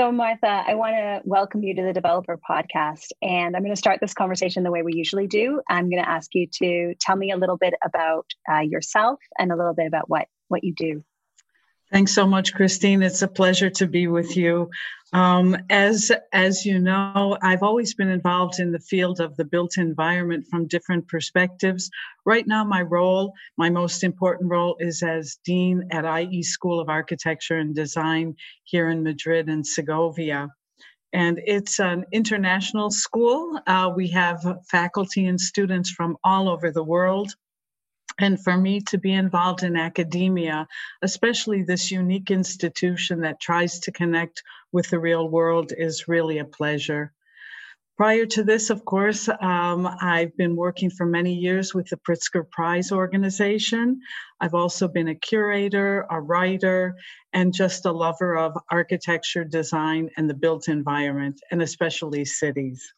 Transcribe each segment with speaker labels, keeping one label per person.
Speaker 1: So, Martha, I want to welcome you to the Developer Podcast. And I'm going to start this conversation the way we usually do. I'm going to ask you to tell me a little bit about uh, yourself and a little bit about what, what you do.
Speaker 2: Thanks so much, Christine. It's a pleasure to be with you. Um, as as you know, I've always been involved in the field of the built environment from different perspectives. Right now, my role, my most important role, is as dean at IE School of Architecture and Design here in Madrid and Segovia. And it's an international school. Uh, we have faculty and students from all over the world and for me to be involved in academia, especially this unique institution that tries to connect with the real world, is really a pleasure. Prior to this, of course, um, I've been working for many years with the Pritzker Prize organization. I've also been a curator, a writer, and just a lover of architecture, design, and the built environment, and especially cities.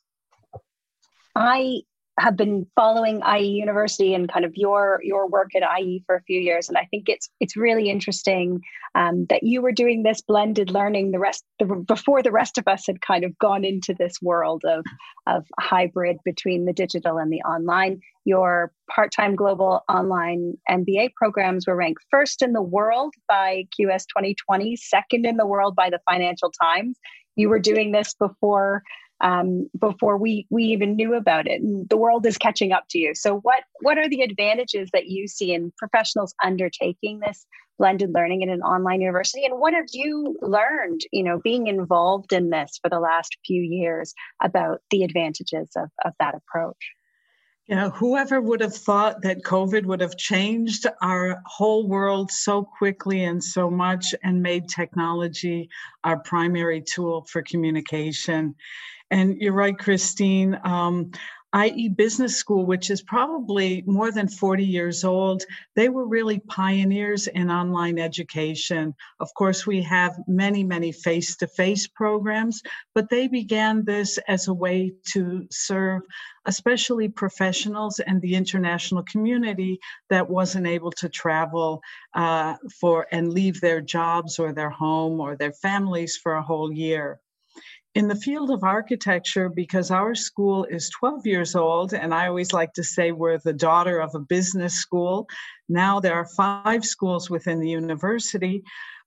Speaker 1: I have been following IE University and kind of your your work at IE for a few years, and I think it's it's really interesting um, that you were doing this blended learning the rest the, before the rest of us had kind of gone into this world of of hybrid between the digital and the online. Your part time global online MBA programs were ranked first in the world by QS 2020, second in the world by the Financial Times. You were doing this before um, before we we even knew about it. And the world is catching up to you. So what what are the advantages that you see in professionals undertaking this blended learning in an online university? And what have you learned, you know, being involved in this for the last few years about the advantages of, of that approach?
Speaker 2: Yeah, whoever would have thought that COVID would have changed our whole world so quickly and so much and made technology our primary tool for communication. And you're right, Christine. Um, IE Business School, which is probably more than 40 years old, they were really pioneers in online education. Of course, we have many, many face to face programs, but they began this as a way to serve especially professionals and the international community that wasn't able to travel uh, for and leave their jobs or their home or their families for a whole year in the field of architecture, because our school is 12 years old, and I always like to say we're the daughter of a business school. Now there are five schools within the university,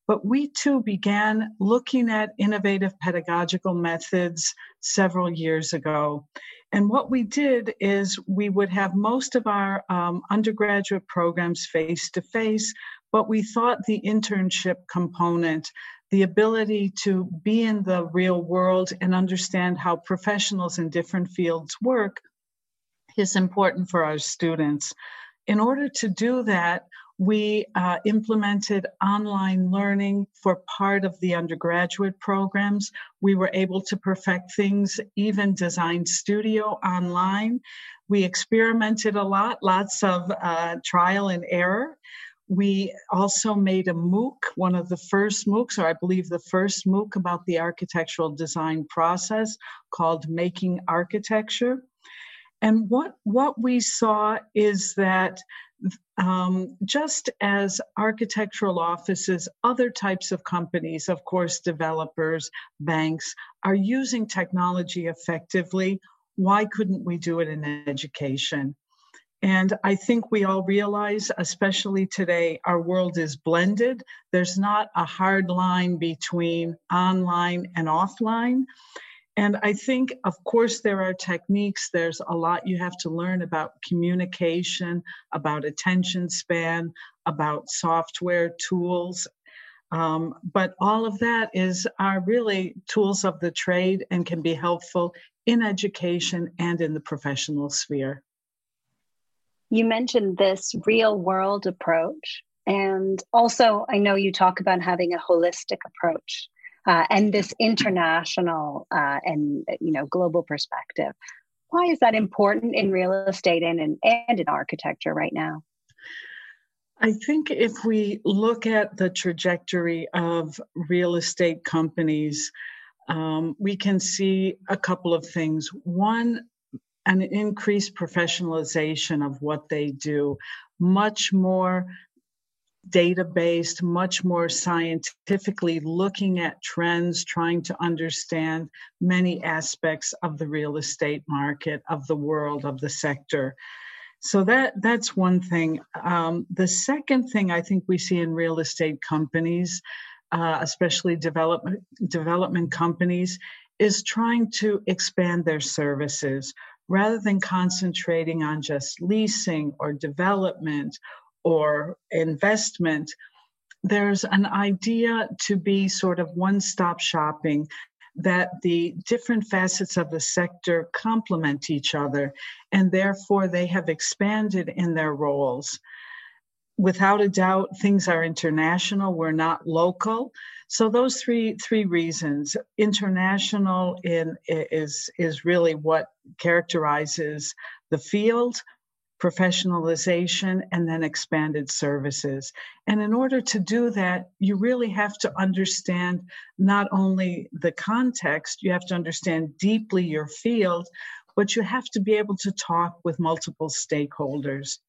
Speaker 2: but we too began looking at innovative pedagogical methods several years ago. And what we did is we would have most of our um, undergraduate programs face to face, but we thought the internship component the ability to be in the real world and understand how professionals in different fields work is important for our students. In order to do that, we uh, implemented online learning for part of the undergraduate programs. We were able to perfect things, even design studio online. We experimented a lot, lots of uh, trial and error. We also made a MOOC, one of the first MOOCs, or I believe the first MOOC about the architectural design process called Making Architecture. And what, what we saw is that um, just as architectural offices, other types of companies, of course, developers, banks, are using technology effectively, why couldn't we do it in education? And I think we all realize, especially today, our world is blended. There's not a hard line between online and offline. And I think, of course, there are techniques. There's a lot you have to learn about communication, about attention span, about software tools. Um, but all of that is are really tools of the trade and can be helpful in education and in the professional sphere.
Speaker 1: You mentioned this real world approach. And also, I know you talk about having a holistic approach uh, and this international uh, and you know global perspective. Why is that important in real estate and in, and in architecture right now?
Speaker 2: I think if we look at the trajectory of real estate companies, um, we can see a couple of things. One, an increased professionalization of what they do, much more data based, much more scientifically looking at trends, trying to understand many aspects of the real estate market, of the world, of the sector. So that that's one thing. Um, the second thing I think we see in real estate companies, uh, especially development development companies, is trying to expand their services rather than concentrating on just leasing or development or investment, there's an idea to be sort of one stop shopping that the different facets of the sector complement each other and therefore they have expanded in their roles without a doubt things are international we're not local so those three three reasons international in is is really what characterizes the field professionalization, and then expanded services. And in order to do that, you really have to understand not only the context, you have to understand deeply your field, but you have to be able to talk with multiple stakeholders.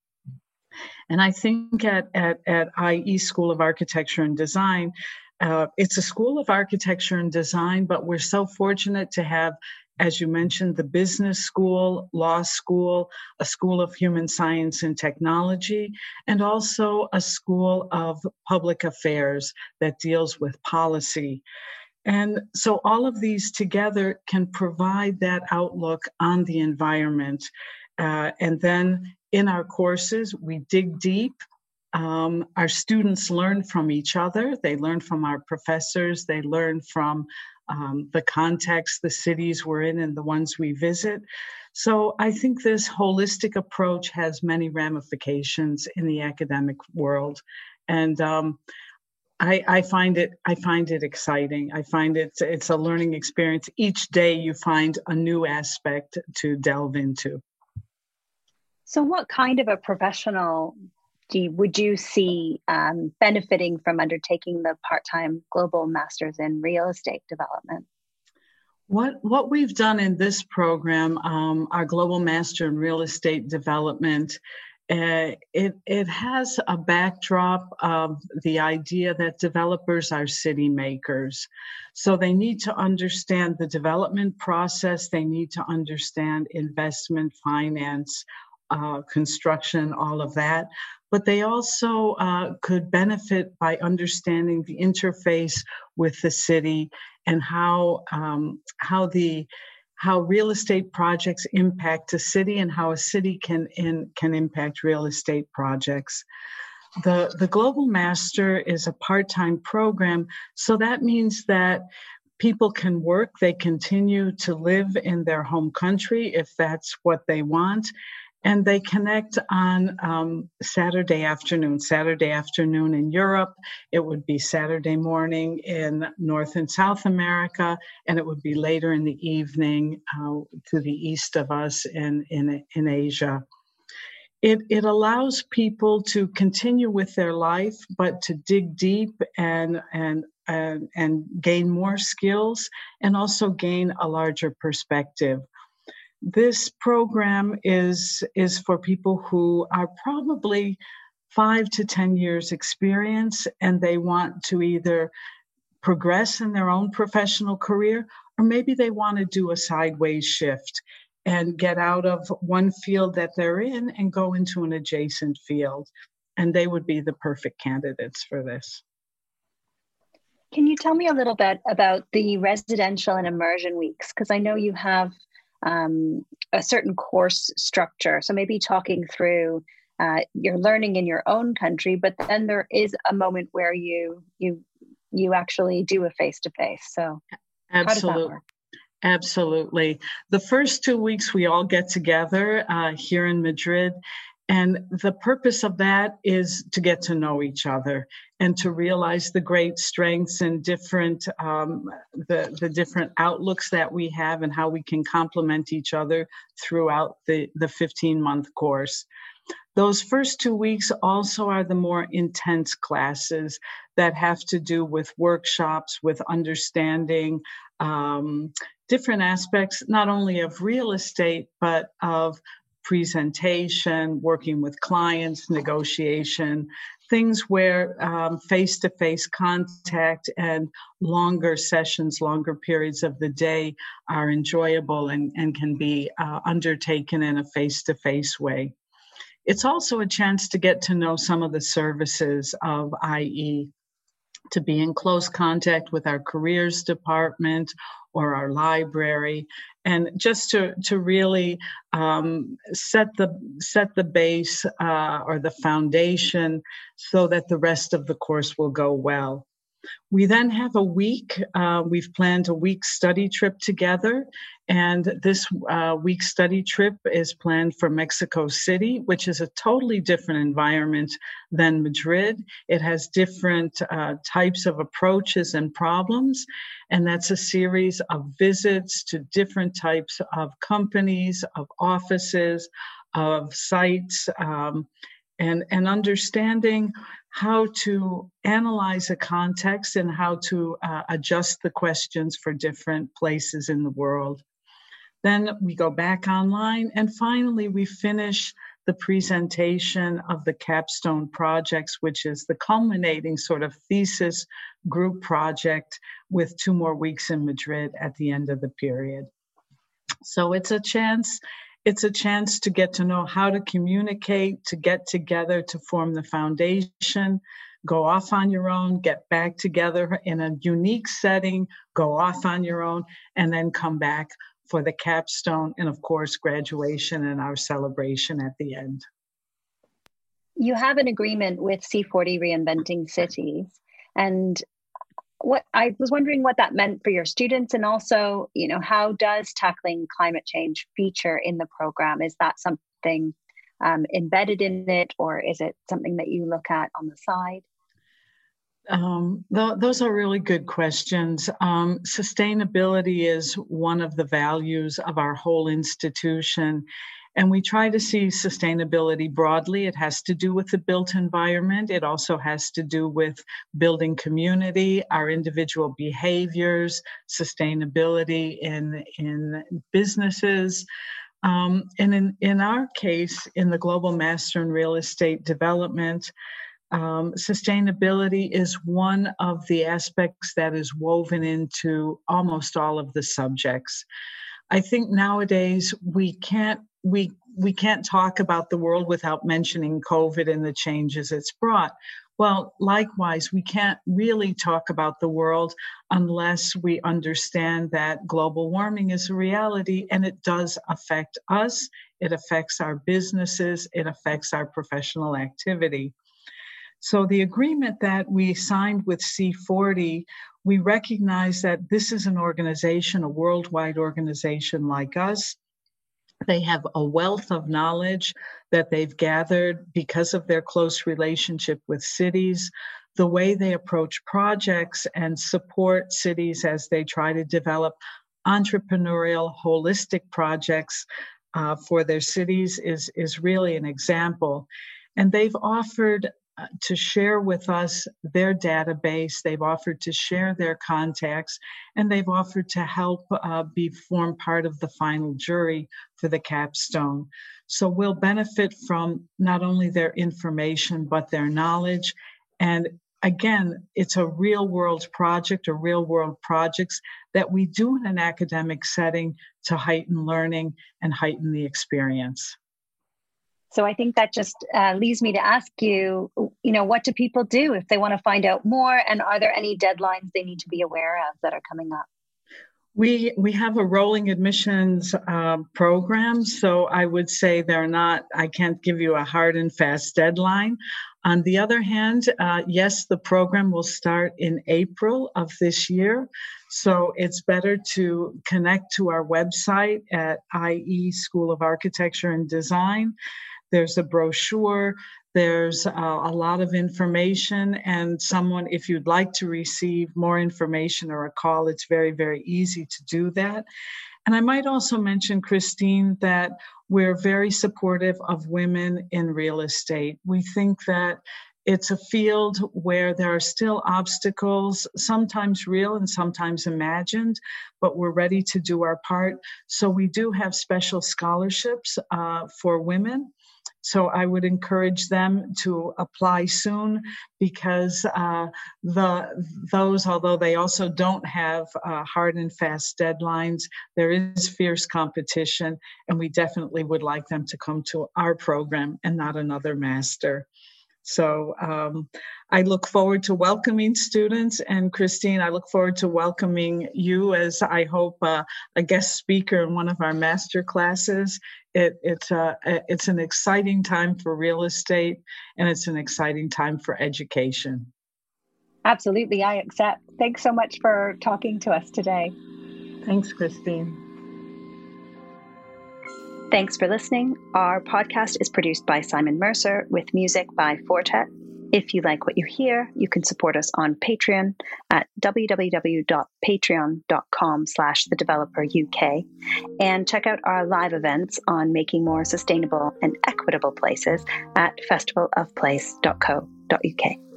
Speaker 2: And I think at, at, at IE School of Architecture and Design, uh, it's a school of architecture and design, but we're so fortunate to have as you mentioned, the business school, law school, a school of human science and technology, and also a school of public affairs that deals with policy. And so all of these together can provide that outlook on the environment. Uh, and then in our courses, we dig deep. Um, our students learn from each other. They learn from our professors. They learn from um, the context the cities we're in and the ones we visit. So I think this holistic approach has many ramifications in the academic world, and um, I, I, find it I find it exciting. I find it it's a learning experience. Each day you find a new aspect to delve into.
Speaker 1: So, what kind of a professional do you, would you see um, benefiting from undertaking the part-time global masters in real estate development?
Speaker 2: What what we've done in this program, um, our global master in real estate development, uh, it it has a backdrop of the idea that developers are city makers, so they need to understand the development process. They need to understand investment, finance, uh, construction, all of that but they also uh, could benefit by understanding the interface with the city and how um, how the how real estate projects impact a city and how a city can in, can impact real estate projects. The the Global Master is a part-time program, so that means that people can work, they continue to live in their home country if that's what they want, and they connect on um, Saturday afternoon. Saturday afternoon in Europe, it would be Saturday morning in North and South America, and it would be later in the evening uh, to the east of us in, in, in Asia. It, it allows people to continue with their life, but to dig deep and, and, and, and gain more skills and also gain a larger perspective this program is is for people who are probably five to ten years experience and they want to either progress in their own professional career or maybe they want to do a sideways shift and get out of one field that they're in and go into an adjacent field and they would be the perfect candidates for this.
Speaker 1: Can you tell me a little bit about the residential and immersion weeks? Because i know you have um, a certain course structure. So maybe talking through uh, you're learning in your own country, but then there is a moment where you you you actually do a face to face. So
Speaker 2: absolutely. Absolutely. The first two weeks we all get together uh, here in Madrid, and the purpose of that is to get to know each other and to realize the great strengths and different um, the, the different outlooks that we have and how we can complement each other throughout the, the 15 month course. Those first two weeks also are the more intense classes that have to do with workshops, with understanding um, different aspects, not only of real estate, but of presentation, working with clients, negotiation, things where face to face contact and longer sessions, longer periods of the day are enjoyable and, and can be uh, undertaken in a face to face way. It's also a chance to get to know some of the services of IE, to be in close contact with our careers department or our library, and just to to really um, set the set the base uh, or the foundation so that the rest of the course will go well. We then have a week. Uh, we've planned a week study trip together, and this uh, week study trip is planned for Mexico City, which is a totally different environment than Madrid. It has different uh, types of approaches and problems, and that's a series of visits to different types of companies, of offices, of sites. Um, and, and understanding how to analyze a context and how to uh, adjust the questions for different places in the world. Then we go back online, and finally, we finish the presentation of the capstone projects, which is the culminating sort of thesis group project with two more weeks in Madrid at the end of the period. So it's a chance it's a chance to get to know how to communicate, to get together to form the foundation, go off on your own, get back together in a unique setting, go off on your own, and then come back for the capstone and, of course, graduation and our celebration at the end.
Speaker 1: You have an agreement with C40 Reinventing Cities. And what I was wondering what that meant for your students and also, you know, how does tackling climate change feature in the program? Is that something um, embedded in it or is it something that you look at on the side?
Speaker 2: Um, th- those are really good questions. Um, sustainability is one of the values of our whole institution. And we try to see sustainability broadly. It has to do with the built environment. It also has to do with building community, our individual behaviors, sustainability in, in businesses. Um, and in, in our case, in the Global Master in Real Estate Development, um, sustainability is one of the aspects that is woven into almost all of the subjects. I think nowadays we can't we we can't talk about the world without mentioning COVID and the changes it's brought. Well, likewise, we can't really talk about the world unless we understand that global warming is a reality and it does affect us, it affects our businesses, it affects our professional activity. So, the agreement that we signed with C40 we recognize that this is an organization, a worldwide organization like us. They have a wealth of knowledge that they've gathered because of their close relationship with cities, the way they approach projects and support cities as they try to develop entrepreneurial, holistic projects uh, for their cities is, is really an example. And they've offered uh, to share with us their database. They've offered to share their contacts, and they've offered to help uh, be form part of the final jury for the capstone. So we'll benefit from not only their information but their knowledge. And again, it's a real world project or real world projects that we do in an academic setting to heighten learning and heighten the experience.
Speaker 1: So I think that just uh, leaves me to ask you, you know, what do people do if they want to find out more? And are there any deadlines they need to be aware of that are coming up?
Speaker 2: We we have a rolling admissions uh, program, so I would say they're not. I can't give you a hard and fast deadline. On the other hand, uh, yes, the program will start in April of this year. So it's better to connect to our website at IE School of Architecture and Design there's a brochure. There's uh, a lot of information, and someone, if you'd like to receive more information or a call, it's very, very easy to do that. And I might also mention, Christine, that we're very supportive of women in real estate. We think that it's a field where there are still obstacles, sometimes real and sometimes imagined, but we're ready to do our part. So we do have special scholarships uh, for women So I would encourage them to apply soon because uh, the those, although they also don't have uh, hard and fast deadlines, there is fierce competition, and we definitely would like them to come to our program and not another master. So um, I look forward to welcoming students. And Christine, I look forward to welcoming you as I hope uh, a guest speaker in one of our master classes. It, it's, a, it's an exciting time for real estate and it's an exciting time for education.
Speaker 1: Absolutely, I accept. Thanks so much for talking to us today.
Speaker 2: Thanks, Christine.
Speaker 1: Thanks for listening. Our podcast is produced by Simon Mercer with music by Fortet. If you like what you hear, you can support us on Patreon at www.patreon.com slash the developer UK and check out our live events on making more sustainable and equitable places at festivalofplace.co.uk.